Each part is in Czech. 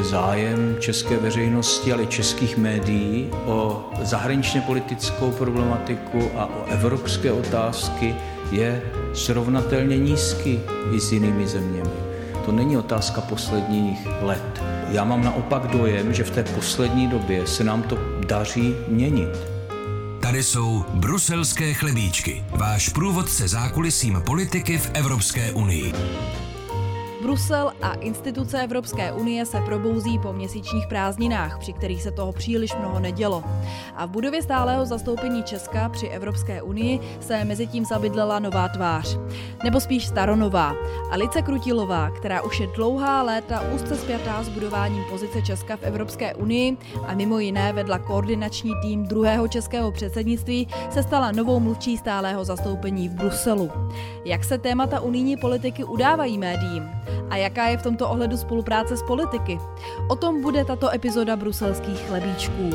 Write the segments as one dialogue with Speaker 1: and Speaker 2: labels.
Speaker 1: zájem české veřejnosti, ale i českých médií o zahraničně politickou problematiku a o evropské otázky je srovnatelně nízký i s jinými zeměmi. To není otázka posledních let. Já mám naopak dojem, že v té poslední době se nám to daří měnit.
Speaker 2: Tady jsou bruselské chlebíčky, váš průvodce zákulisím politiky v Evropské unii.
Speaker 3: Brusel a instituce Evropské unie se probouzí po měsíčních prázdninách, při kterých se toho příliš mnoho nedělo. A v budově stálého zastoupení Česka při Evropské unii se mezi tím zabydlela nová tvář. Nebo spíš staronová. Alice Krutilová, která už je dlouhá léta úzce spjatá s budováním pozice Česka v Evropské unii a mimo jiné vedla koordinační tým druhého českého předsednictví, se stala novou mluvčí stálého zastoupení v Bruselu. Jak se témata unijní politiky udávají médiím? A jaká je v tomto ohledu spolupráce s politiky? O tom bude tato epizoda bruselských chlebíčků.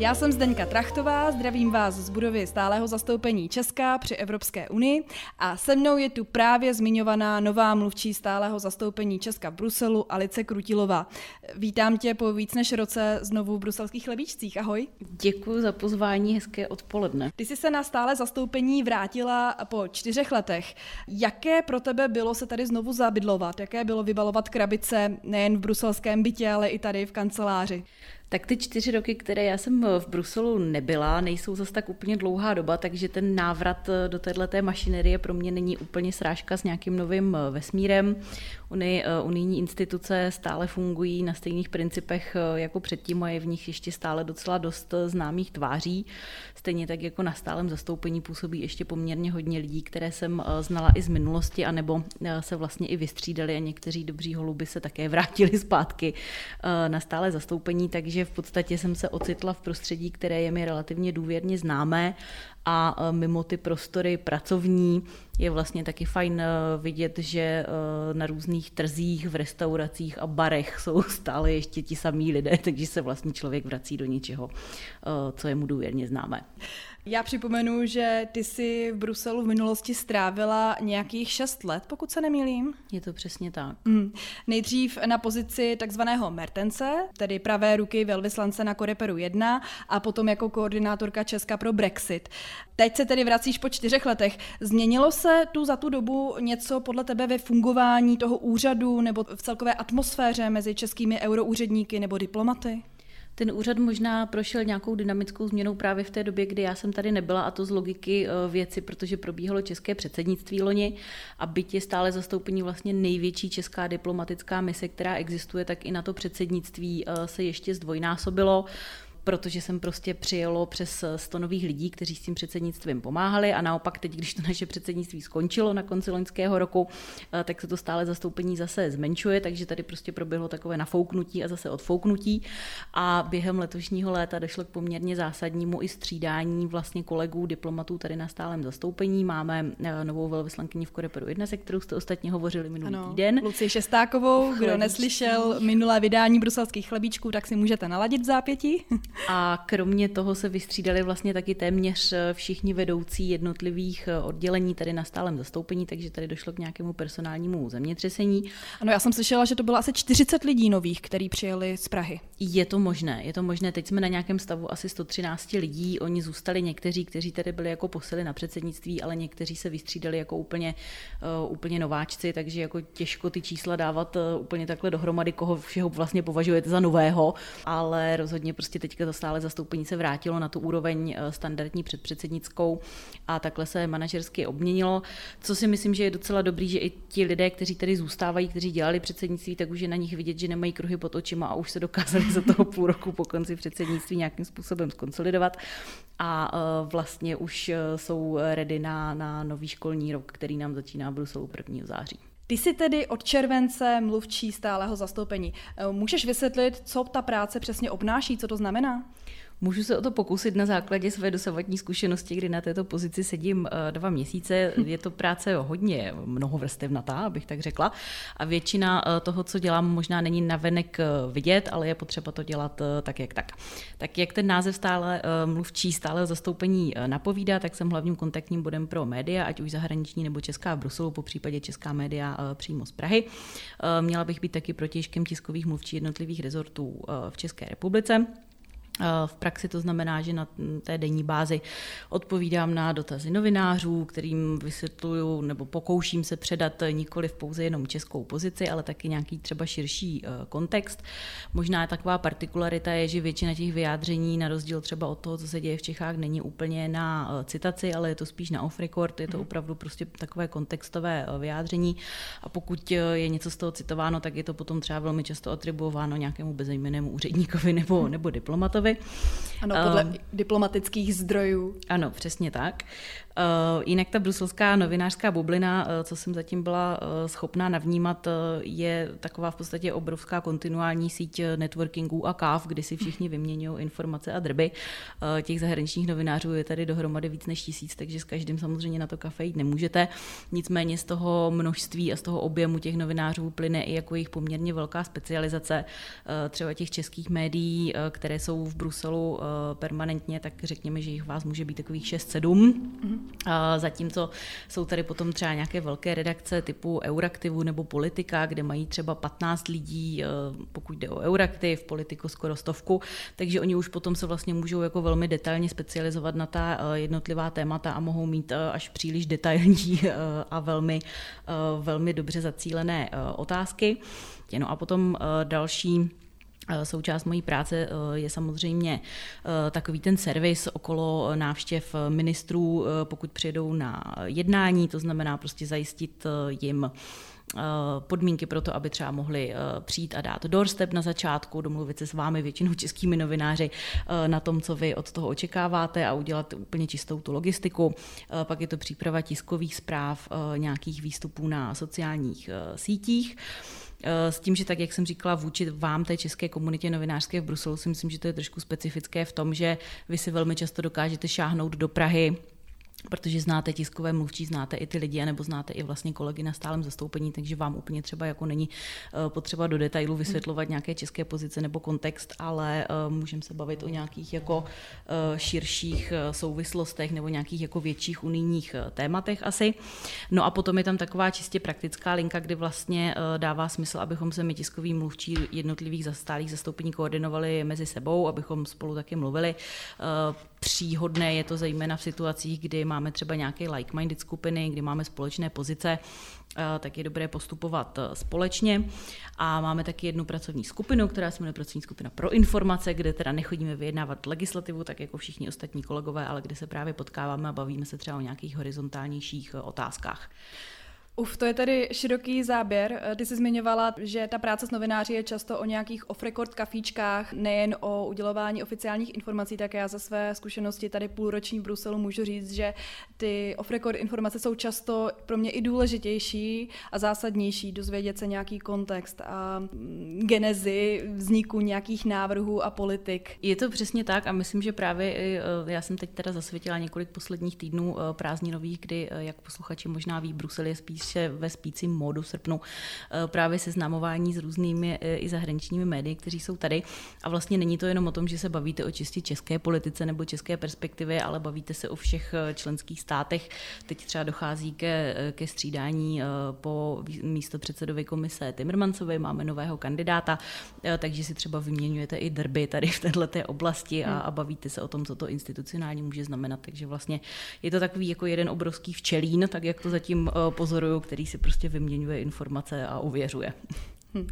Speaker 3: Já jsem Zdeňka Trachtová, zdravím vás z budovy stálého zastoupení Česka při Evropské unii a se mnou je tu právě zmiňovaná nová mluvčí stálého zastoupení Česka v Bruselu Alice Krutilová. Vítám tě po víc než roce znovu v bruselských chlebíčcích. Ahoj.
Speaker 4: Děkuji za pozvání, hezké odpoledne.
Speaker 3: Ty jsi se na stále zastoupení vrátila po čtyřech letech. Jaké pro tebe bylo se tady znovu zabydlovat? Jaké bylo vybalovat krabice nejen v bruselském bytě, ale i tady v kanceláři?
Speaker 4: Tak ty čtyři roky, které já jsem v Bruselu nebyla, nejsou zase tak úplně dlouhá doba, takže ten návrat do této mašinerie pro mě není úplně srážka s nějakým novým vesmírem. Ony, eh, unijní instituce stále fungují na stejných principech eh, jako předtím a je v nich ještě stále docela dost eh, známých tváří. Stejně tak jako na stálem zastoupení působí ještě poměrně hodně lidí, které jsem znala i z minulosti, anebo se vlastně i vystřídali a někteří dobří holuby se také vrátili zpátky na stále zastoupení, takže v podstatě jsem se ocitla v prostředí, které je mi relativně důvěrně známé a e, mimo ty prostory pracovní je vlastně taky fajn e, vidět, že e, na různých trzích, v restauracích a barech jsou stále ještě ti samí lidé, takže se vlastně člověk vrací do něčeho, co je mu důvěrně známé.
Speaker 3: Já připomenu, že ty si v Bruselu v minulosti strávila nějakých šest let, pokud se nemýlím.
Speaker 4: Je to přesně tak.
Speaker 3: Mm. Nejdřív na pozici takzvaného Mertence, tedy pravé ruky velvyslance na Koreperu 1 a potom jako koordinátorka Česka pro Brexit. Teď se tedy vracíš po čtyřech letech. Změnilo se tu za tu dobu něco podle tebe ve fungování toho úřadu nebo v celkové atmosféře mezi českými euroúředníky nebo diplomaty?
Speaker 4: Ten úřad možná prošel nějakou dynamickou změnou právě v té době, kdy já jsem tady nebyla a to z logiky eh, věci, protože probíhalo české předsednictví loni a byť je stále zastoupení vlastně největší česká diplomatická mise, která existuje, tak i na to předsednictví eh, se ještě zdvojnásobilo protože jsem prostě přijelo přes 100 nových lidí, kteří s tím předsednictvím pomáhali a naopak teď, když to naše předsednictví skončilo na konci loňského roku, eh, tak se to stále zastoupení zase zmenšuje, takže tady prostě proběhlo takové nafouknutí a zase odfouknutí a během letošního léta došlo k poměrně zásadnímu i střídání vlastně kolegů diplomatů tady na stálem zastoupení. Máme eh, novou velvyslankyni v Koreperu 1, se kterou jste ostatně hovořili minulý ano, týden.
Speaker 3: Luci Šestákovou, kdo neslyšel minulé vydání bruselských chlebíčků, tak si můžete naladit v zápětí.
Speaker 4: A kromě toho se vystřídali vlastně taky téměř eh, všichni vedoucí jednotlivých eh, oddělení tady na stálem zastoupení, takže tady došlo k nějakému personálnímu zemětřesení.
Speaker 3: Ano, já jsem slyšela, že to bylo asi 40 lidí nových, kteří přijeli z Prahy.
Speaker 4: Je to možné, je to možné. Teď jsme na nějakém stavu asi 113 lidí. Oni zůstali někteří, kteří tady byli jako posily na předsednictví, ale někteří se vystřídali jako úplně, uh, úplně nováčci, takže jako těžko ty čísla dávat uh, úplně takhle dohromady, koho všeho vlastně považujete za nového, ale rozhodně prostě teďka to stále zastoupení se vrátilo na tu úroveň uh, standardní předpředsednickou a takhle se manažersky obměnilo. Co si myslím, že je docela dobrý, že i ti lidé, kteří tady zůstávají, kteří dělali předsednictví, tak už je na nich vidět, že nemají kruhy pod očima a už se dokázali za toho půl roku po konci předsednictví nějakým způsobem skonsolidovat a e, vlastně už e, jsou ready na, na nový školní rok, který nám začíná v Bruselu 1. září.
Speaker 3: Ty jsi tedy od července mluvčí stáleho zastoupení. E, můžeš vysvětlit, co ta práce přesně obnáší, co to znamená?
Speaker 4: Můžu se o to pokusit na základě své dosavadní zkušenosti, kdy na této pozici sedím eh, dva měsíce. Je to práce hodně mnohovrstevnatá, abych tak řekla. A většina eh, toho, co dělám, možná není navenek eh, vidět, ale je potřeba to dělat tak, jak tak. Tak jak ten název stále mluvčí stále zastoupení napovídá, tak jsem hlavním kontaktním bodem pro média, ať už zahraniční nebo česká v Bruselu, po případě česká média přímo z Prahy. Měla bych být taky protěžkem tiskových mluvčí jednotlivých rezortů v České republice. V praxi to znamená, že na té denní bázi odpovídám na dotazy novinářů, kterým vysvětluju nebo pokouším se předat nikoli v pouze jenom českou pozici, ale taky nějaký třeba širší eh, kontext. Možná taková partikularita je, že většina těch vyjádření, na rozdíl třeba od toho, co se děje v Čechách, není úplně na eh, citaci, ale je to spíš na off record, je to mhm. opravdu prostě takové kontextové eh, vyjádření. A pokud je něco z toho citováno, tak je to potom třeba velmi často atribuováno nějakému bezejmenému úředníkovi nebo, nebo diplomatovi
Speaker 3: Ano, podle um, diplomatických zdrojů.
Speaker 4: Ano, přesně tak. Uh, jinak ta bruselská novinářská bublina, uh, co jsem zatím byla uh, schopná navnímat, je taková v podstatě obrovská kontinuální síť networkingů a káv, kdy si všichni vyměňují informace a drby. Těch zahraničních novinářů je tady dohromady víc než tisíc, takže s každým samozřejmě na to kafe jít nemůžete. Nicméně z toho množství a z toho objemu těch novinářů plyne i jako jejich poměrně velká specializace, třeba těch českých médií, které jsou v Bruselu permanentně, tak řekněme, že jich vás může být takových 6-7. Mm-hmm. Zatímco jsou tady potom třeba nějaké velké redakce typu Euraktivu nebo Politika, kde mají třeba 15 lidí, eh, pokud jde o Euraktiv, Politiku skoro stovku, takže oni už potom se vlastně můžou jako velmi detailně specializovat na ta eh, jednotlivá témata a mohou mít eh, až příliš detailní a velmi, velmi dobře zacílené otázky. No a potom další součást mojí práce eh, je samozřejmě eh, takový ten servis okolo návštěv ministrů, pokud přijedou na jednání, to znamená prostě zajistit jim podmínky pro to, aby třeba mohli přijít a dát doorstep na začátku, domluvit se s vámi, většinou českými novináři, na tom, co vy od toho očekáváte a udělat úplně čistou tu logistiku. Pak je to příprava tiskových zpráv, nějakých výstupů na sociálních sítích. Eh, s tím, že tak, jak jsem říkala, vůči vám, té české komunitě novinářské v Bruselu, si myslím, že to je trošku specifické v tom, že vy si velmi často dokážete šáhnout do Prahy protože znáte tiskové mluvčí, znáte i ty lidi, nebo znáte i vlastně kolegy na stálem zastoupení, takže vám úplně třeba jako není eh, potřeba do detailu vysvětlovat nějaké české pozice nebo kontext, ale eh, můžeme se bavit o nějakých jako eh, širších souvislostech nebo nějakých jako větších unijních tématech asi. No a potom je tam taková čistě praktická linka, kdy vlastně dává smysl, abychom se my tiskoví mluvčí jednotlivých zastálých zastoupení koordinovali mezi sebou, abychom spolu taky mluvili. Příhodné je to zejména v situacích, kdy máme třeba nějaké like-minded skupiny, kdy máme společné pozice, eh, tak je dobré postupovat eh, společně. A máme taky jednu pracovní skupinu, která se jmenuje pracovní skupina pro informace, kde teda nechodíme vyjednávat legislativu, tak jako všichni ostatní kolegové, ale kde se právě potkáváme a bavíme se třeba o nějakých horizontálnějších eh, otázkách.
Speaker 3: Uf, to je tedy široký záběr. Ty jsi zmiňovala, že ta práce s novináři je často o nějakých off-record kafíčkách, nejen o udělování oficiálních informací, tak já za své zkušenosti tady půlroční v Bruselu můžu říct, že ty off-record informace jsou často pro mě i důležitější a zásadnější, dozvědět se nějaký kontext a mm, genezi vzniku nějakých návrhů a politik.
Speaker 4: Je to přesně tak a myslím, že právě e, já jsem teď teda zasvětila několik posledních týdnů e, prázdninových, kdy, jak posluchači možná ví, Brusel je spíš spíše ve spícím módu v srpnu eh, právě seznamování s různými eh, i zahraničními médii, kteří jsou tady. A vlastně není to jenom o tom, že se bavíte o čistě české politice nebo české perspektivě, ale bavíte se o všech eh, členských státech. Teď třeba dochází ke, ke střídání po místo předsedovi komise Timmermansovi, máme nového kandidáta, takže si třeba vyměňujete i drby tady v této oblasti a, hmm. a bavíte se o tom, co to institucionálně může znamenat. Takže vlastně je to takový jako jeden obrovský včelín, tak jak to zatím pozoruju zdrojů, který si prostě vyměňuje informace a uvěřuje.
Speaker 3: Hm.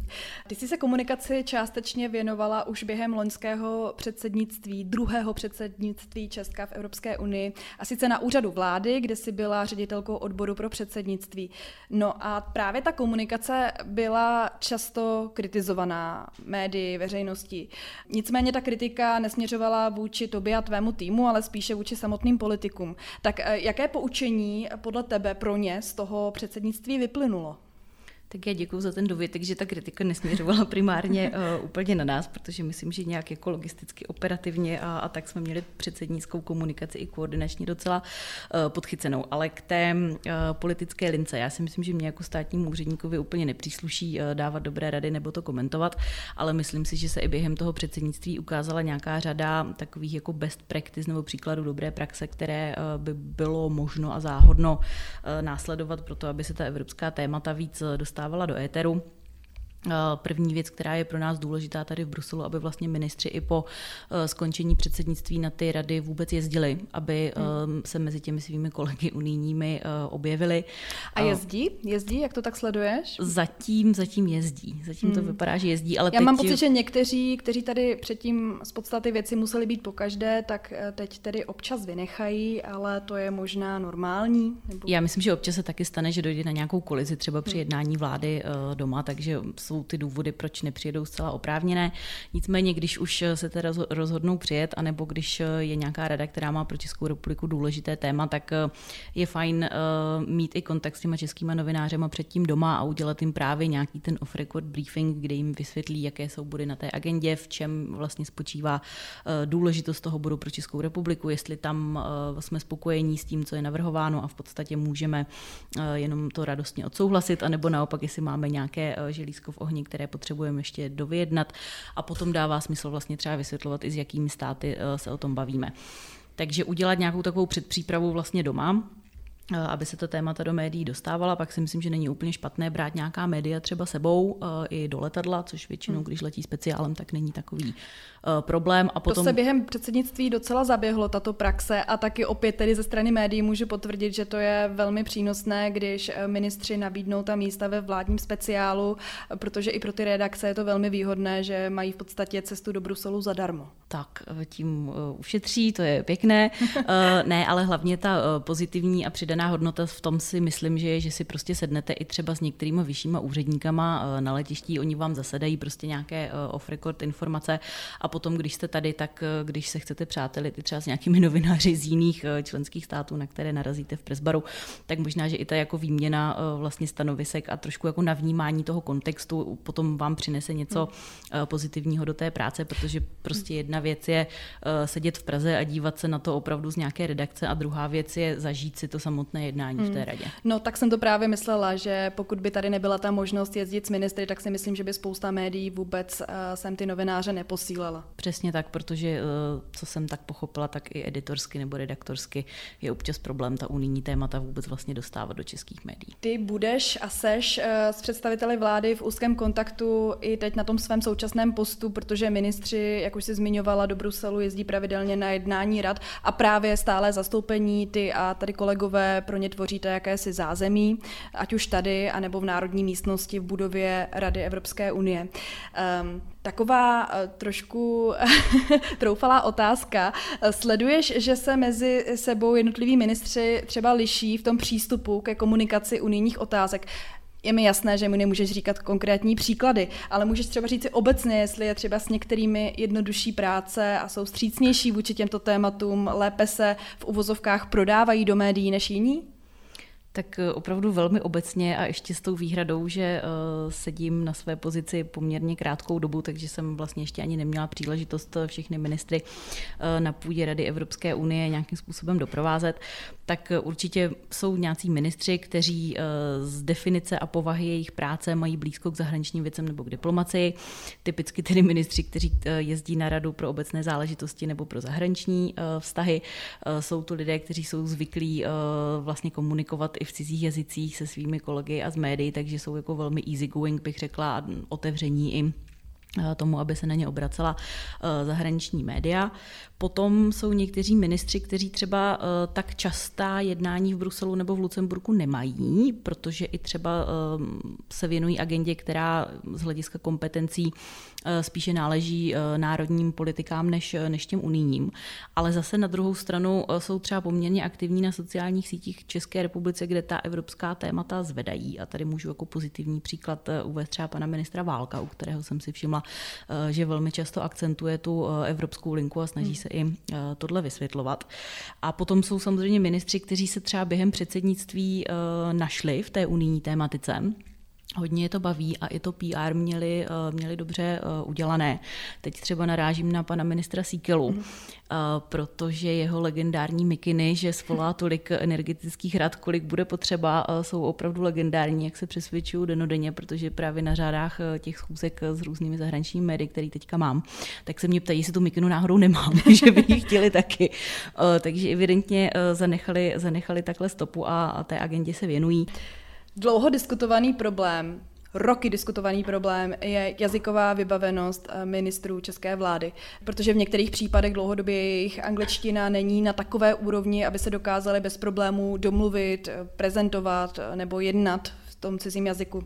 Speaker 3: Ty jsi se komunikaci částečně věnovala už během loňského předsednictví, druhého předsednictví Česka v Evropské unii, a sice na úřadu vlády, kde jsi byla ředitelkou odboru pro předsednictví. No a právě ta komunikace byla často kritizovaná médii, veřejností. Nicméně ta kritika nesměřovala vůči tobě a tvému týmu, ale spíše vůči samotným politikům. Tak eh, jaké poučení podle tebe pro ně z toho předsednictví vyplynulo?
Speaker 4: Tak já děkuji za ten dovětek, že ta kritika nesměřovala primárně uh, úplně na nás, protože myslím, že nějak jako logisticky, operativně a, a tak jsme měli předsednickou komunikaci i koordinační docela uh, podchycenou. Ale k té uh, politické lince, já si myslím, že mě jako státnímu úředníkovi úplně nepřísluší uh, dávat dobré rady nebo to komentovat, ale myslím si, že se i během toho předsednictví ukázala nějaká řada takových jako best practice nebo příkladů dobré praxe, které uh, by bylo možno a záhodno uh, následovat pro to, aby se ta evropská témata víc dostala dostávala do éteru. Eh, první věc, která je pro nás důležitá tady v Bruselu, aby vlastně ministři i po eh, skončení předsednictví na ty rady vůbec jezdili, aby hmm. se mezi těmi svými kolegy unijními objevili.
Speaker 3: A jezdí? Jezdí? Jak to tak sleduješ?
Speaker 4: Zatím, zatím jezdí. Zatím hmm. to vypadá, že jezdí. Ale
Speaker 3: Já
Speaker 4: teď...
Speaker 3: mám pocit, že někteří, kteří tady předtím z podstaty věci museli být po každé, tak teď tedy občas vynechají, ale to je možná normální?
Speaker 4: Nebo... Já myslím, že občas se taky stane, že dojde na nějakou kolizi třeba při hmm. jednání vlády doma, takže jsou ty důvody, proč nepřijedou zcela oprávněné. Nicméně, když už se teda rozhodnou přijet, anebo když je nějaká rada, která má pro Českou republiku důležité téma, tak eh, je fajn eh, mít i kontakt s těma českýma novinářema předtím doma a udělat jim právě nějaký ten off-record briefing, kde jim vysvětlí, jaké jsou body na té agendě, v čem vlastně spočívá eh, důležitost toho bodu pro Českou republiku, jestli tam jsme spokojení s tím, co je navrhováno a v podstatě můžeme jenom to radostně odsouhlasit, anebo naopak, jestli máme nějaké želízko v ohni, které potřebujeme ještě dovyjednat a potom dává smysl vlastně třeba vysvětlovat i s jakými státy eh, se o tom bavíme. Takže udělat nějakou takovou předpřípravu vlastně doma, aby se to témata do médií dostávala. Pak si myslím, že není úplně špatné brát nějaká média třeba sebou eh, i do letadla, což většinou, hmm. když letí speciálem, tak není takový eh, problém.
Speaker 3: A potom... To se během předsednictví docela zaběhlo, tato praxe, a taky opět tedy ze strany médií můžu potvrdit, že to je velmi přínosné, když ministři nabídnou ta místa ve vládním speciálu, protože i pro ty redakce je to velmi výhodné, že mají v podstatě cestu do Bruselu zadarmo.
Speaker 4: Tak, tím ušetří, to je pěkné. ne, ale hlavně ta pozitivní a přidaná přidaná hodnota v tom si myslím, že je, že si prostě sednete i třeba s některými vyššíma úředníkama eh, na letišti, oni vám zasedají prostě nějaké eh, off-record informace a potom, když jste tady, tak eh, když se chcete přátelit i třeba s nějakými novináři z jiných členských států, na které narazíte v presbaru, tak možná, že i ta jako výměna vlastně stanovisek a trošku jako navnímání toho kontextu potom vám přinese něco hmm. pozitivního do té práce, protože prostě jedna věc je sedět v Praze a dívat se na to opravdu z nějaké redakce a druhá věc je zažít si to samotné samotné jednání hmm. v té radě.
Speaker 3: No tak jsem to právě myslela, že pokud by tady nebyla ta možnost jezdit s ministry, tak si myslím, že by spousta médií vůbec uh, sem ty novináře neposílala.
Speaker 4: Přesně tak, protože uh, co jsem tak pochopila, tak i editorsky nebo redaktorsky je občas problém ta unijní témata vůbec vlastně dostávat do českých médií.
Speaker 3: Ty budeš a seš uh, s představiteli vlády v úzkém kontaktu i teď na tom svém současném postu, protože ministři, jak už jsi zmiňovala, do Bruselu jezdí pravidelně na jednání rad a právě stále zastoupení ty a tady kolegové pro ně tvoříte jakési zázemí, ať už tady, anebo v národní místnosti v budově Rady Evropské unie. Um, Taková uh, trošku troufalá otázka. Sleduješ, že se mezi sebou jednotliví ministři třeba liší v tom přístupu ke komunikaci unijních otázek? Je mi jasné, že mu nemůžeš říkat konkrétní příklady, ale můžeš třeba říct si obecně, jestli je třeba s některými jednodušší práce a jsou střícnější vůči těmto tématům, lépe se v uvozovkách prodávají do médií než jiní?
Speaker 4: Tak eh, opravdu velmi obecně a ještě s tou výhradou, že uh, sedím na své pozici poměrně krátkou dobu, takže jsem vlastně ještě ani neměla příležitost všechny ministry na půdě Rady Evropské unie nějakým způsobem doprovázet tak určitě jsou nějací ministři, kteří eh, z definice a povahy jejich práce mají blízko k zahraničním věcem nebo k diplomaci. Typicky tedy ministři, kteří eh, jezdí na radu pro obecné záležitosti nebo pro zahraniční eh, vztahy. Jsou to lidé, kteří jsou zvyklí vlastně komunikovat i v cizích jazycích se svými kolegy a z médií, takže jsou jako velmi easy going, bych řekla, otevření i tomu, aby se na ně obracela zahraniční média. Potom jsou někteří ministři, kteří třeba uh, tak častá jednání v Bruselu nebo v Lucemburku nemají, protože i třeba uh, se věnují agendě, která z hlediska kompetencí uh, spíše náleží národním politikám než, než těm unijním. Ale zase na druhou stranu jsou třeba poměrně aktivní na sociálních sítích České republice, kde ta evropská témata zvedají. A tady můžu jako pozitivní příklad uvést třeba pana ministra Válka, u kterého jsem si všimla, že velmi často akcentuje tu evropskou linku a snaží se i eh, tohle vysvětlovat. A potom jsou samozřejmě ministři, kteří se třeba během předsednictví eh, našli v té unijní tématice Hodně je to baví a i to PR měli, eh, měli dobře eh, udělané. Teď třeba narážím na pana ministra Síkelu, mm. protože jeho legendární mikiny, že svolá tolik energetických rad, kolik bude potřeba, jsou opravdu legendární, jak se přesvědčují denodenně, protože právě na řádách těch schůzek s různými zahraničními médii, který teďka mám, tak se mě ptají, jestli tu mikinu náhodou nemám, že by ji chtěli taky. Takže evidentně zanechali, zanechali takhle stopu a, a té agendě se věnují.
Speaker 3: Dlouho diskutovaný problém, roky diskutovaný problém je jazyková vybavenost eh, ministrů české vlády, protože v některých případech dlouhodobě jejich angličtina není na takové úrovni, aby se dokázali bez problémů domluvit, eh, prezentovat eh, nebo jednat v tom cizím jazyku.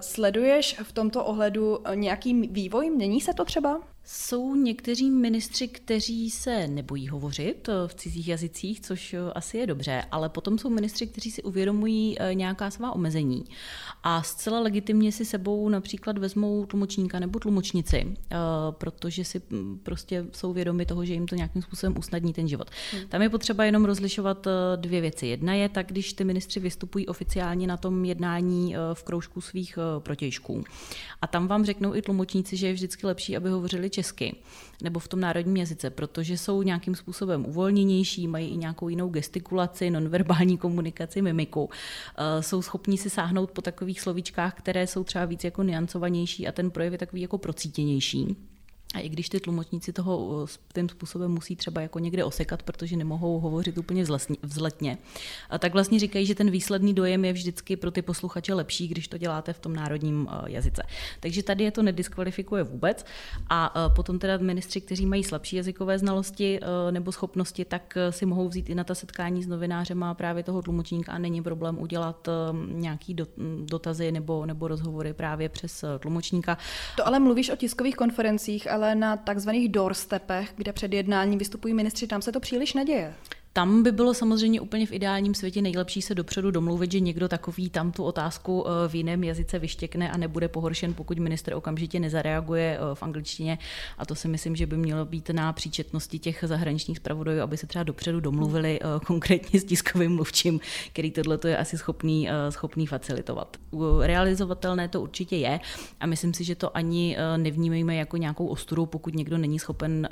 Speaker 3: Sleduješ v tomto ohledu nějaký vývoj? Mění se to třeba?
Speaker 4: Jsou někteří ministři, kteří se nebojí hovořit eh, v cizích jazycích, což eh, asi je dobře, ale potom jsou ministři, kteří si uvědomují eh, nějaká svá omezení a zcela legitimně si sebou například vezmou tlumočníka nebo tlumočnici, protože si mm, prostě jsou vědomi toho, že jim to nějakým způsobem usnadní ten život. Hmm. Tam je potřeba jenom rozlišovat dvě věci. Jedna je tak, když ty ministři vystupují oficiálně na tom jednání v kroužku svých protějšků. A tam vám řeknou i tlumočníci, že je vždycky lepší, aby hovořili česky nebo v tom národním jazyce, protože jsou nějakým způsobem uvolněnější, mají i nějakou jinou gestikulaci, nonverbální komunikaci, mimiku. Eh, jsou schopní si sáhnout po takových slovíčkách, které jsou třeba víc jako niancovanější a ten projev je takový jako procítěnější. A i když ty tlumočníci toho tím způsobem musí třeba jako někde osekat, protože nemohou hovořit úplně vzletně, a tak vlastně říkají, že ten výsledný dojem je vždycky pro ty posluchače lepší, když to děláte v tom národním jazyce. Takže tady je to nediskvalifikuje vůbec. A potom teda ministři, kteří mají slabší jazykové znalosti nebo schopnosti, tak si mohou vzít i na ta setkání s novinářem a právě toho tlumočníka a není problém udělat nějaký dotazy nebo, nebo rozhovory právě přes tlumočníka.
Speaker 3: To ale mluvíš o tiskových konferencích, ale na takzvaných doorstepech, kde před jednáním vystupují ministři, tam se to příliš neděje.
Speaker 4: Tam by bylo samozřejmě úplně v ideálním světě nejlepší se dopředu domluvit, že někdo takový tam tu otázku eh, v jiném jazyce vyštěkne a nebude pohoršen, pokud minister okamžitě nezareaguje eh, v angličtině. A to si myslím, že by mělo být na příčetnosti těch zahraničních zpravodajů, aby se třeba dopředu domluvili eh, konkrétně s tiskovým mluvčím, který tohle je asi schopný, schopný facilitovat. Realizovatelné to určitě je a myslím si, že to ani nevnímejme jako nějakou ostudu, pokud někdo není schopen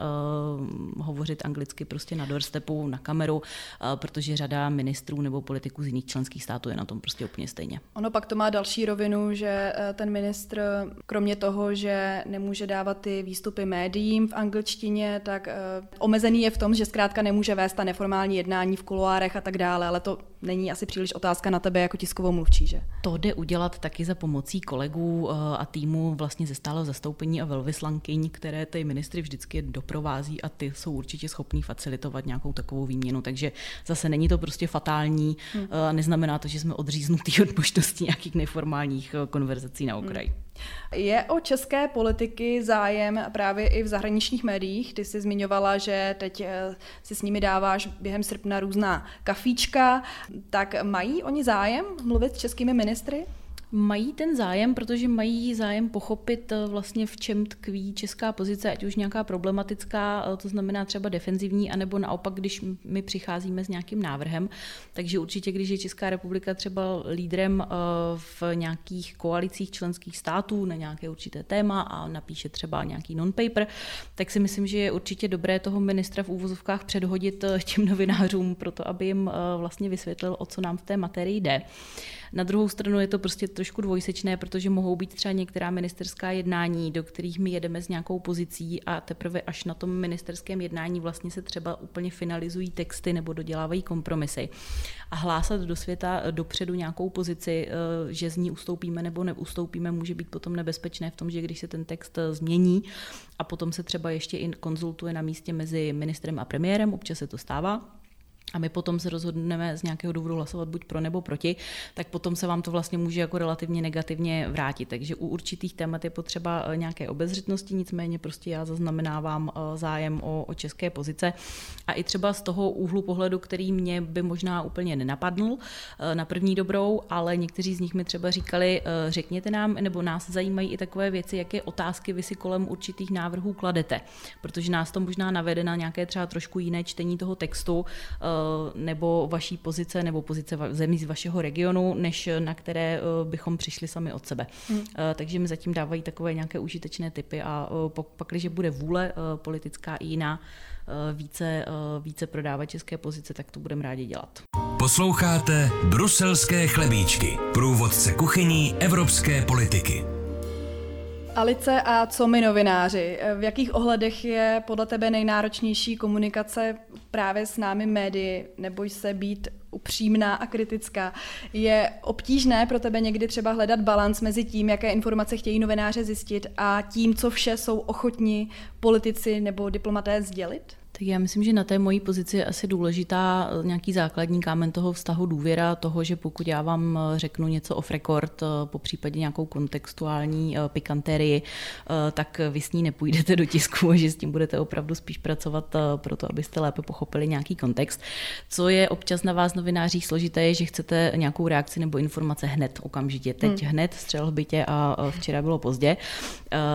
Speaker 4: hovořit anglicky prostě na doorstepu, na kameru Eh, protože řada ministrů nebo politiků z jiných členských států je na tom prostě úplně stejně.
Speaker 3: Ono pak to má další rovinu, že eh, ten ministr, kromě toho, že nemůže dávat ty výstupy médiím v angličtině, tak eh, omezený je v tom, že zkrátka nemůže vést ta neformální jednání v kuloárech a tak dále, ale to není asi příliš otázka na tebe jako tiskovou mluvčí, že?
Speaker 4: To jde udělat taky za pomocí kolegů a týmu vlastně ze stáleho zastoupení a velvyslankyň, které ty ministry vždycky doprovází a ty jsou určitě schopní facilitovat nějakou takovou výměnu takže zase není to prostě fatální hmm. a neznamená to, že jsme odříznutí od možností nějakých neformálních eh, konverzací na okraji. Hmm.
Speaker 3: Je o české politiky zájem právě i v zahraničních médiích? Ty jsi zmiňovala, že teď eh, si s nimi dáváš během srpna různá kafíčka. Tak mají oni zájem mluvit s českými ministry?
Speaker 4: Mají ten zájem, protože mají zájem pochopit eh, vlastně v čem tkví česká pozice, ať už nějaká problematická, eh, to znamená třeba defenzivní, anebo naopak, když my přicházíme s nějakým návrhem. Takže určitě, když je Česká republika třeba lídrem eh, v nějakých koalicích členských států na nějaké určité téma a napíše třeba nějaký non-paper, tak si myslím, že je určitě dobré toho ministra v úvozovkách předhodit těm novinářům, proto aby jim vlastně vysvětlil, o co nám v té materii jde. Na druhou stranu je to prostě trošku dvojsečné, protože mohou být třeba některá ministerská jednání, do kterých my jedeme s nějakou pozicí a teprve až na tom ministerském jednání vlastně se třeba úplně finalizují texty nebo dodělávají kompromisy. A hlásat do světa dopředu nějakou pozici, eh, že z ní ustoupíme nebo neustoupíme, může být potom nebezpečné v tom, že když se ten text eh, změní a potom se třeba ještě i konzultuje na místě mezi ministrem a premiérem, občas se to stává, a my potom se rozhodneme z nějakého důvodu hlasovat buď pro nebo proti, tak potom se vám to vlastně může jako relativně negativně vrátit. Takže u určitých témat je potřeba eh, nějaké obezřetnosti, nicméně prostě já zaznamenávám eh, zájem o, o české pozice. A i třeba z toho úhlu pohledu, který mě by možná úplně nenapadl eh, na první dobrou, ale někteří z nich mi třeba říkali, řekněte nám, nebo nás zajímají i takové věci, jaké otázky vy si kolem určitých návrhů kladete, protože nás to možná navede na nějaké třeba trošku jiné čtení toho textu, nebo vaší pozice nebo pozice zemí z vašeho regionu, než na které bychom přišli sami od sebe. Hmm. Takže mi zatím dávají takové nějaké užitečné typy a pak, když bude vůle politická i jiná, více, více prodávat české pozice, tak to budeme rádi dělat.
Speaker 2: Posloucháte Bruselské chlebíčky, průvodce kuchyní evropské politiky.
Speaker 3: Alice, a co my novináři? V jakých ohledech je podle tebe nejnáročnější komunikace právě s námi médii? Neboj se být upřímná a kritická. Je obtížné pro tebe někdy třeba hledat balans mezi tím, jaké informace chtějí novináře zjistit a tím, co vše jsou ochotni politici nebo diplomaté sdělit?
Speaker 4: Tak já myslím, že na té mojí pozici je asi důležitá eh, nějaký základní kámen toho vztahu důvěra, toho, že pokud já vám eh, řeknu něco off record, eh, po případě nějakou kontextuální pikantérii, tak vy s ní nepůjdete do tisku, že s tím budete opravdu spíš pracovat pro to, abyste lépe pochopili nějaký kontext. Co je občas na vás novinářích složité, je, že chcete nějakou reakci nebo informace hned, okamžitě, teď hmm. hned, střel v bytě a včera bylo pozdě.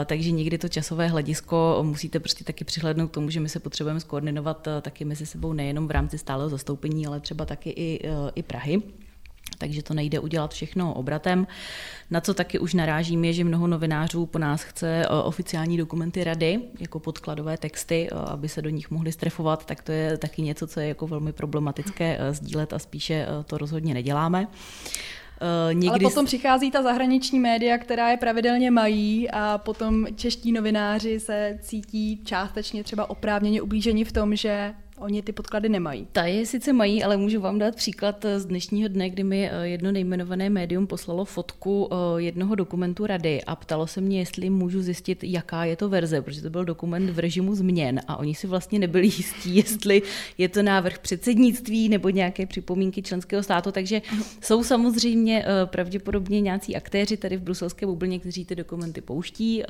Speaker 4: Takže někdy to časové hledisko musíte prostě taky přihlednout k tomu, že my se potřebujeme koordinovat eh, taky mezi sebou nejenom v rámci stáleho zastoupení, ale třeba taky i, eh, i Prahy takže to nejde udělat všechno obratem. Na co taky už narážím je, že mnoho novinářů po nás chce eh, oficiální dokumenty rady, jako podkladové texty, aby se do nich mohli strefovat, tak to je taky něco, co je jako velmi problematické sdílet a spíše to rozhodně neděláme.
Speaker 3: Uh, někdy... Ale potom přichází ta zahraniční média, která je pravidelně mají a potom čeští novináři se cítí částečně třeba oprávněně ublíženi v tom, že Oni ty podklady nemají.
Speaker 4: Ta je sice mají, ale můžu vám dát příklad z dnešního dne, kdy mi eh, jedno nejmenované médium poslalo fotku eh, jednoho dokumentu rady a ptalo se mě, jestli můžu zjistit, jaká je to verze, protože to byl dokument v režimu změn a oni si vlastně nebyli jistí, jestli je to návrh předsednictví nebo nějaké připomínky členského státu, takže jsou samozřejmě eh, pravděpodobně nějací aktéři tady v bruselské bublině, kteří ty dokumenty pouští,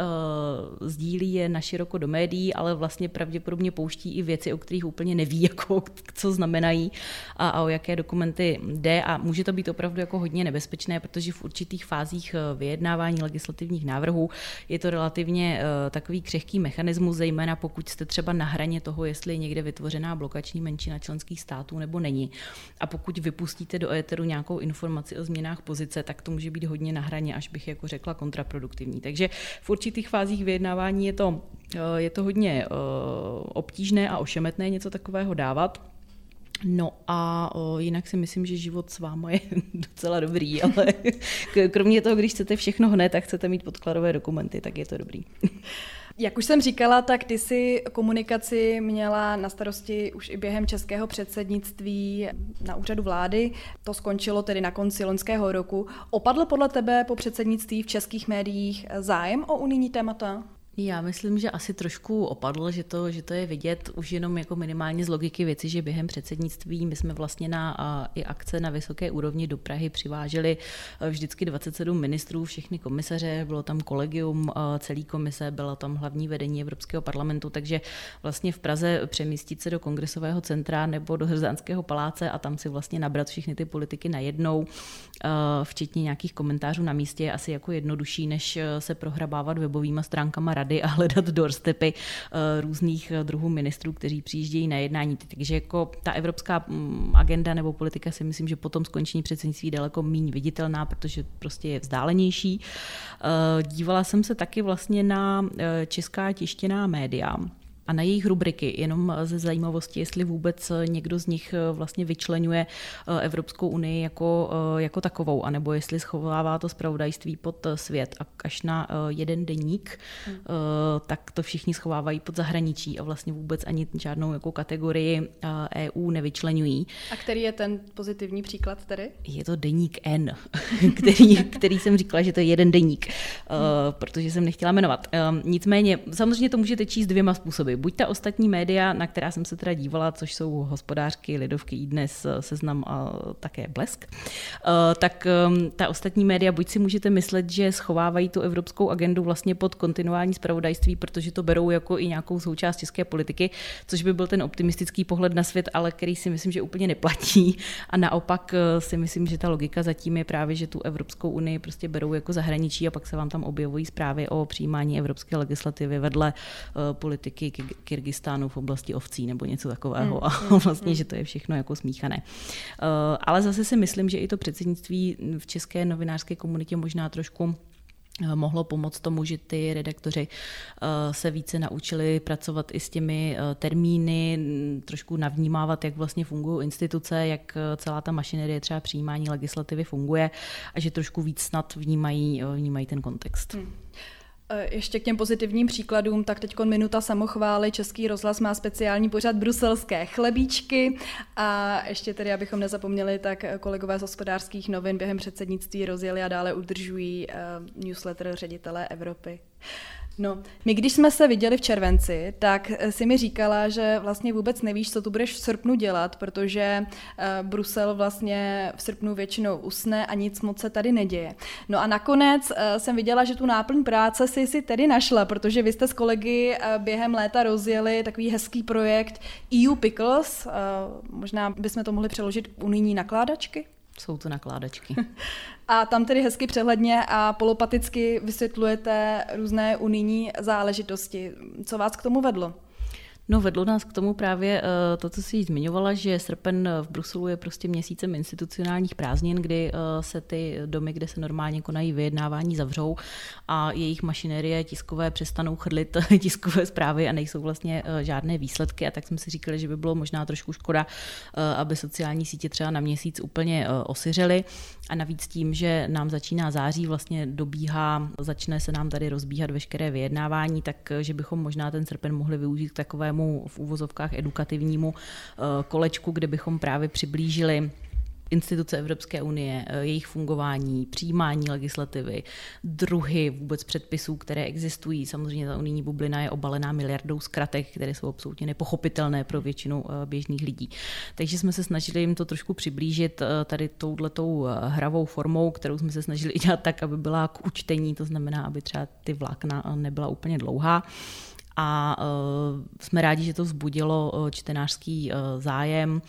Speaker 4: sdílí je na široko do médií, ale vlastně pravděpodobně pouští i věci, o kterých úplně neví, jako, co znamenají a, a o jaké dokumenty jde a může to být opravdu jako hodně nebezpečné, protože v určitých fázích eh, vyjednávání legislativních návrhů je to relativně uh, takový křehký mechanismus, zejména pokud jste třeba na hraně toho, jestli je někde vytvořená blokační menšina členských států nebo není. A pokud vypustíte do éteru nějakou informaci o změnách pozice, tak to může být hodně na hraně, až bych jako řekla kontraproduktivní. Takže v určitých fázích vyjednávání je to, eh, je to hodně obtížné a ošemetné něco takového dávat. No a o, jinak si myslím, že život s váma je docela dobrý, ale kromě toho, když chcete všechno hned a chcete mít podkladové dokumenty, tak je to dobrý.
Speaker 3: Jak už jsem říkala, tak ty si komunikaci měla na starosti už i během českého předsednictví na úřadu vlády. To skončilo tedy na konci loňského roku. Opadl podle tebe po předsednictví v českých médiích zájem o unijní témata?
Speaker 4: Já myslím, že asi trošku opadl, že to, že to je vidět už jenom jako minimálně z logiky věci, že během předsednictví my jsme vlastně na a, i akce na vysoké úrovni do Prahy přiváželi vždycky 27 ministrů, všechny komisaře, bylo tam kolegium celý komise, byla tam hlavní vedení Evropského parlamentu, takže vlastně v Praze přemístit se do kongresového centra nebo do Hrzánského paláce a tam si vlastně nabrat všechny ty politiky najednou, včetně nějakých komentářů na místě, je asi jako jednodušší, než se prohrabávat webovými stránkama rady a hledat doorstepy eh, různých eh, druhů ministrů, kteří přijíždějí na jednání. Takže jako ta evropská mm, agenda nebo politika si myslím, že potom skončení předsednictví daleko méně viditelná, protože prostě je vzdálenější. Eh, dívala jsem se taky vlastně na česká tištěná média a na jejich rubriky, jenom ze zajímavosti, jestli vůbec někdo z nich eh, vlastně vyčlenuje eh, Evropskou unii jako, eh, jako takovou, anebo jestli schovává to zpravodajství pod svět a až na jeden deník, hmm. tak to všichni schovávají pod zahraničí a vlastně vůbec ani žádnou jako kategorii EU e nevyčlenují.
Speaker 3: A který je ten pozitivní příklad tedy?
Speaker 4: Je to deník N, který, který jsem říkala, že to je jeden deník, hmm. protože jsem nechtěla jmenovat. Nicméně, samozřejmě to můžete číst dvěma způsoby buď ta ostatní média, na která jsem se teda dívala, což jsou hospodářky, lidovky, i dnes eh, seznam a také blesk, eh, tak ehm, ta ostatní média, buď si můžete myslet, že schovávají tu evropskou agendu vlastně pod kontinuální spravodajství, protože to berou jako i nějakou součást české politiky, což by byl ten optimistický pohled na svět, ale který si myslím, že úplně neplatí. A naopak eh, si myslím, že ta logika zatím je právě, že tu Evropskou unii prostě berou jako zahraničí a pak se vám tam objevují zprávy o přijímání evropské legislativy vedle politiky, Kyrgyzstánu v oblasti ovcí nebo něco takového mm, a mm, vlastně, mm. že to je všechno jako smíchané. Ale zase si myslím, že i to předsednictví v české novinářské komunitě možná trošku Eh, mohlo pomoct tomu, že ty redaktoři eh, se více naučili pracovat i s těmi eh, termíny, trošku navnímávat, jak vlastně fungují instituce, jak celá ta mašinerie třeba přijímání legislativy funguje a že trošku víc snad vnímají, vnímají ten kontext. Hmm.
Speaker 3: Eh, ještě k těm pozitivním příkladům, tak teď minuta samochvály. Český rozhlas má speciální pořad bruselské chlebíčky a ještě tedy, abychom nezapomněli, tak kolegové z hospodářských novin během předsednictví rozjeli a dále udržují uh, newsletter ředitele Evropy. No, my když jsme se viděli v červenci, tak eh, si mi říkala, že vlastně vůbec nevíš, co tu budeš v srpnu dělat, protože uh, Brusel vlastně v srpnu většinou usne a nic moc se tady neděje. No a nakonec uh, jsem viděla, že tu náplň práce si si tedy našla, protože vy jste s kolegy během léta rozjeli takový hezký projekt EU Pickles, možná bychom to mohli přeložit unijní nakládačky?
Speaker 4: Jsou to nakládačky.
Speaker 3: A tam tedy hezky přehledně a polopaticky vysvětlujete různé unijní záležitosti. Co vás k tomu vedlo?
Speaker 4: No vedlo nás k tomu právě eh, to, co jsi zmiňovala, že srpen v Bruselu je prostě měsícem institucionálních prázdnin, kdy eh, se ty domy, kde se normálně konají vyjednávání, zavřou a jejich mašinerie tiskové přestanou chrlit tiskové zprávy a nejsou vlastně eh, žádné výsledky. A tak jsme si říkali, že by bylo možná trošku škoda, aby sociální sítě třeba na měsíc úplně osyřely. A navíc tím, že nám začíná září, vlastně dobíhá, začne se nám tady rozbíhat veškeré vyjednávání, tak že bychom možná ten srpen mohli využít k takovému takovému v úvozovkách edukativnímu eh, kolečku, kde bychom právě přiblížili instituce Evropské unie, eh, jejich fungování, přijímání legislativy, druhy vůbec předpisů, které existují. Samozřejmě ta unijní bublina je obalená miliardou zkratek, které jsou absolutně nepochopitelné pro většinu eh, běžných lidí. Takže jsme se snažili jim to trošku přiblížit tady touhletou hravou formou, kterou jsme se snažili dělat tak, aby byla k učtení, to znamená, aby třeba ty vlákna nebyla úplně dlouhá a uh, jsme rádi, že to vzbudilo uh, čtenářský uh, zájem.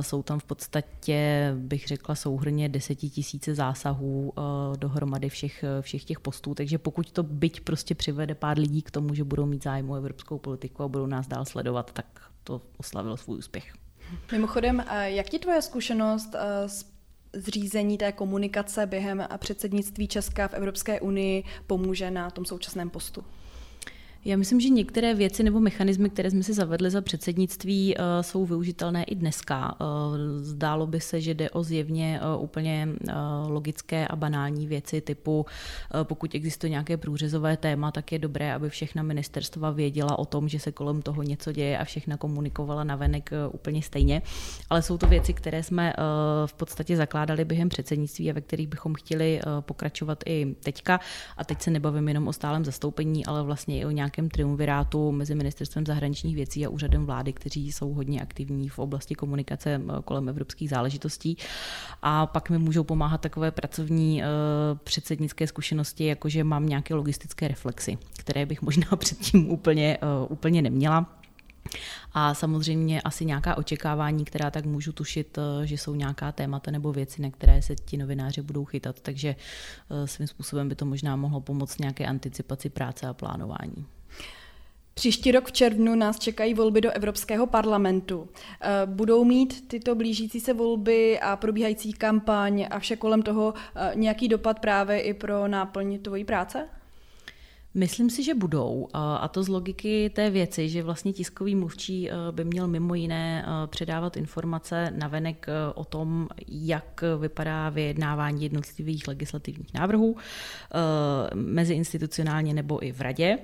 Speaker 4: Jsou tam v podstatě, bych řekla, souhrně desetitisíce zásahů dohromady všech, všech těch postů, takže pokud to byť prostě přivede pár lidí k tomu, že budou mít zájem o evropskou politiku a budou nás dál sledovat, tak to oslavilo svůj úspěch.
Speaker 3: Mimochodem, jak ti tvoje zkušenost s zřízení té komunikace během předsednictví Česka v Evropské unii pomůže na tom současném postu?
Speaker 4: Já myslím, že některé věci nebo mechanismy, které jsme si zavedli za předsednictví, eh, jsou využitelné i dneska. Eh, zdálo by se, že jde o zjevně eh, úplně logické a banální věci typu, pokud existuje nějaké průřezové téma, tak je dobré, aby všechna ministerstva věděla o tom, že se kolem toho něco děje a všechna komunikovala navenek úplně stejně. Ale jsou to věci, které jsme v podstatě zakládali během předsednictví a ve kterých bychom chtěli pokračovat i teďka. A teď se nebavím jenom o stálem zastoupení, ale vlastně i o nějaké nějakém triumvirátu mezi ministerstvem zahraničních věcí a úřadem vlády, kteří jsou hodně aktivní v oblasti komunikace eh, kolem evropských záležitostí. A pak mi můžou pomáhat takové pracovní eh, předsednické zkušenosti, jakože mám nějaké logistické reflexy, které bych možná předtím úplně, eh, úplně neměla. A samozřejmě asi nějaká očekávání, která tak můžu tušit, že jsou nějaká témata nebo věci, na které se ti novináři budou chytat. Takže svým způsobem by to možná mohlo pomoct nějaké anticipaci práce a plánování.
Speaker 3: Příští rok v červnu nás čekají volby do Evropského parlamentu. Eh, budou mít tyto blížící se volby a probíhající kampaň a vše kolem toho eh, nějaký dopad právě i pro náplň tvojí práce?
Speaker 4: Myslím si, že budou. A to z logiky té věci, že vlastně tiskový mluvčí eh, by měl mimo jiné předávat informace na venek o tom, jak vypadá vyjednávání jednotlivých legislativních návrhů meziinstitucionálně nebo i v radě.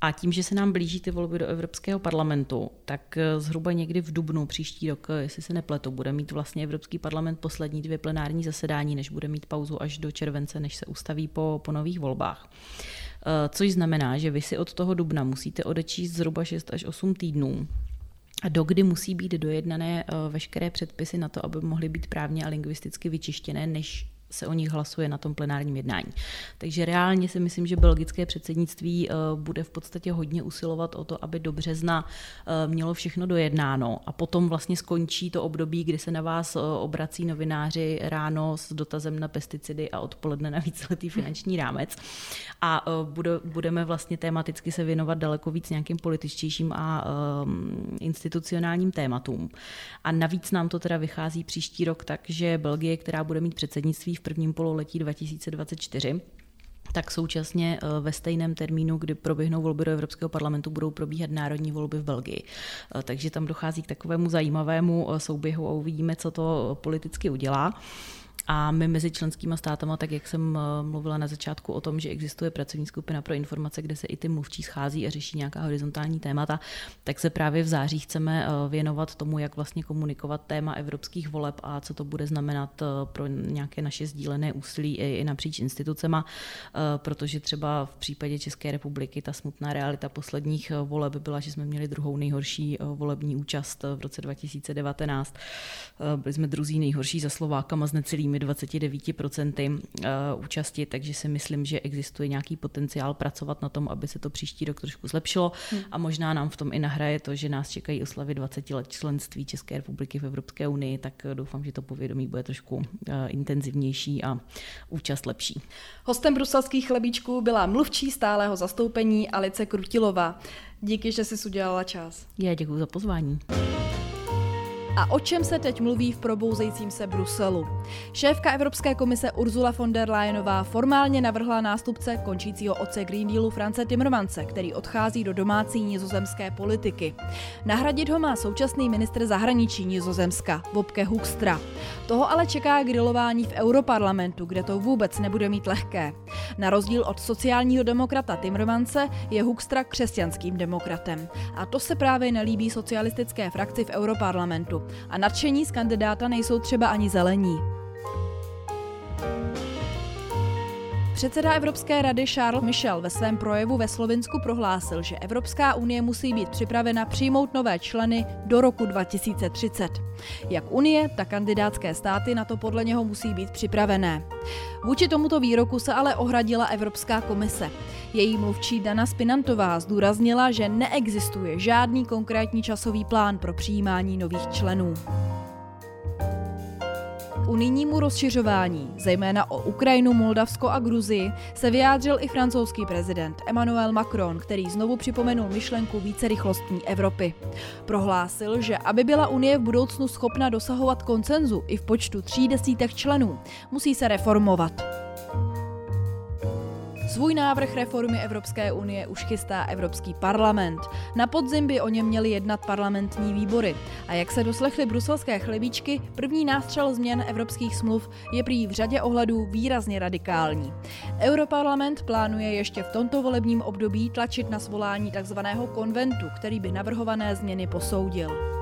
Speaker 4: A tím, že se nám blíží ty volby do Evropského parlamentu, tak eh, zhruba někdy v dubnu příští rok, eh, jestli se nepletu, bude mít vlastně Evropský parlament poslední dvě plenární zasedání, než bude mít pauzu až do července, než se ustaví po, po nových volbách. Eh, což znamená, že vy si od toho dubna musíte odečíst zhruba 6 až 8 týdnů a dokdy musí být dojednané veškeré předpisy na to, aby mohly být právně a lingvisticky vyčištěné, než se o nich hlasuje na tom plenárním jednání. Takže reálně si myslím, že belgické předsednictví bude v podstatě hodně usilovat o to, aby do března mělo všechno dojednáno a potom vlastně skončí to období, kdy se na vás obrací novináři ráno s dotazem na pesticidy a odpoledne na víceletý finanční rámec. A budeme vlastně tématicky se věnovat daleko víc nějakým političtějším a um, institucionálním tématům. A navíc nám to teda vychází příští rok tak, že Belgie, která bude mít předsednictví v prvním pololetí 2024, tak současně eh, ve stejném termínu, kdy proběhnou volby do Evropského parlamentu, budou probíhat národní volby v Belgii. Eh, takže tam dochází k takovému zajímavému eh, souběhu a uvidíme, co to politicky udělá. A my mezi členskými státama, tak jak jsem eh, mluvila na začátku o tom, že existuje pracovní skupina pro informace, kde se i ty mluvčí schází a řeší nějaká horizontální témata, tak se právě v září chceme eh, věnovat tomu, jak vlastně komunikovat téma evropských voleb a co to bude znamenat eh, pro nějaké naše sdílené úsilí i napříč institucema, protože třeba v případě České republiky ta smutná realita posledních voleb byla, že jsme měli druhou nejhorší volební účast v roce 2019. Byli jsme druzí nejhorší za Slovákama s necelými 29% eh, účasti, takže si myslím, že existuje nějaký potenciál pracovat na tom, aby se to příští rok trošku zlepšilo hmm. a možná nám v tom i nahraje to, že nás čekají oslavy 20 let členství České republiky v Evropské unii, tak eh, doufám, že to povědomí bude trošku eh, intenzivnější a účast lepší.
Speaker 3: Hostem bruselských chlebíčků byla mluvčí stálého zastoupení Alice Krutilová. Díky, že jsi udělala čas.
Speaker 4: Já děkuji za pozvání.
Speaker 3: A o čem se teď mluví v probouzejícím se Bruselu? Šéfka Evropské komise Ursula von der Leyenová formálně navrhla nástupce končícího oce Green Dealu France Timmermanse, který odchází do domácí nizozemské politiky. Nahradit ho má současný ministr zahraničí Nizozemska, Bobke Hoekstra. Toho ale čeká grilování v Europarlamentu, kde to vůbec nebude mít lehké. Na rozdíl od sociálního demokrata Timmermanse je Hoekstra křesťanským demokratem. A to se právě nelíbí socialistické frakci v Europarlamentu a nadšení z kandidáta nejsou třeba ani zelení. Předseda Evropské rady Charles Michel ve svém projevu ve Slovinsku prohlásil, že Evropská unie musí být připravena přijmout nové členy do roku 2030. Jak unie, tak kandidátské státy na to podle něho musí být připravené. Vůči tomuto výroku se ale ohradila Evropská komise. Její mluvčí Dana Spinantová zdůraznila, že neexistuje žádný konkrétní časový plán pro přijímání nových členů unijnímu rozšiřování, zejména o Ukrajinu, Moldavsko a Gruzii, se vyjádřil i francouzský prezident Emmanuel Macron, který znovu připomenul myšlenku vícerychlostní Evropy. Prohlásil, že aby byla Unie v budoucnu schopna dosahovat koncenzu i v počtu tří desítek členů, musí se reformovat. Svůj návrh reformy Evropské unie už chystá Evropský parlament. Na podzim by o něm měly jednat parlamentní výbory. A jak se doslechly bruselské chlebíčky, první nástřel změn evropských smluv je prý v řadě ohledů výrazně radikální. Europarlament plánuje ještě v tomto volebním období tlačit na svolání tzv. konventu, který by navrhované změny posoudil.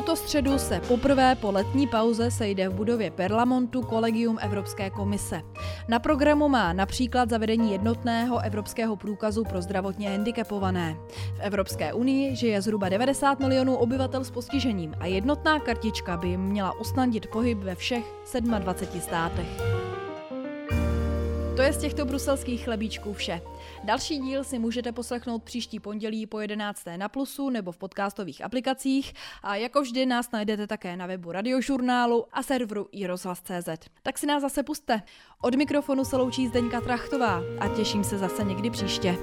Speaker 3: Tuto středu se poprvé po letní pauze sejde v budově Perlamontu Kolegium Evropské komise. Na programu má například zavedení jednotného evropského průkazu pro zdravotně handicapované. V Evropské unii žije zhruba 90 milionů obyvatel s postižením a jednotná kartička by jim měla usnadnit pohyb ve všech 27 státech. To je z těchto bruselských chlebíčků vše. Další díl si můžete poslechnout příští pondělí po 11. na Plusu nebo v podcastových aplikacích a jako vždy nás najdete také na webu radiožurnálu a serveru iRozhlas.cz. Tak si nás zase puste. Od mikrofonu se loučí Zdeňka Trachtová a těším se zase někdy příště.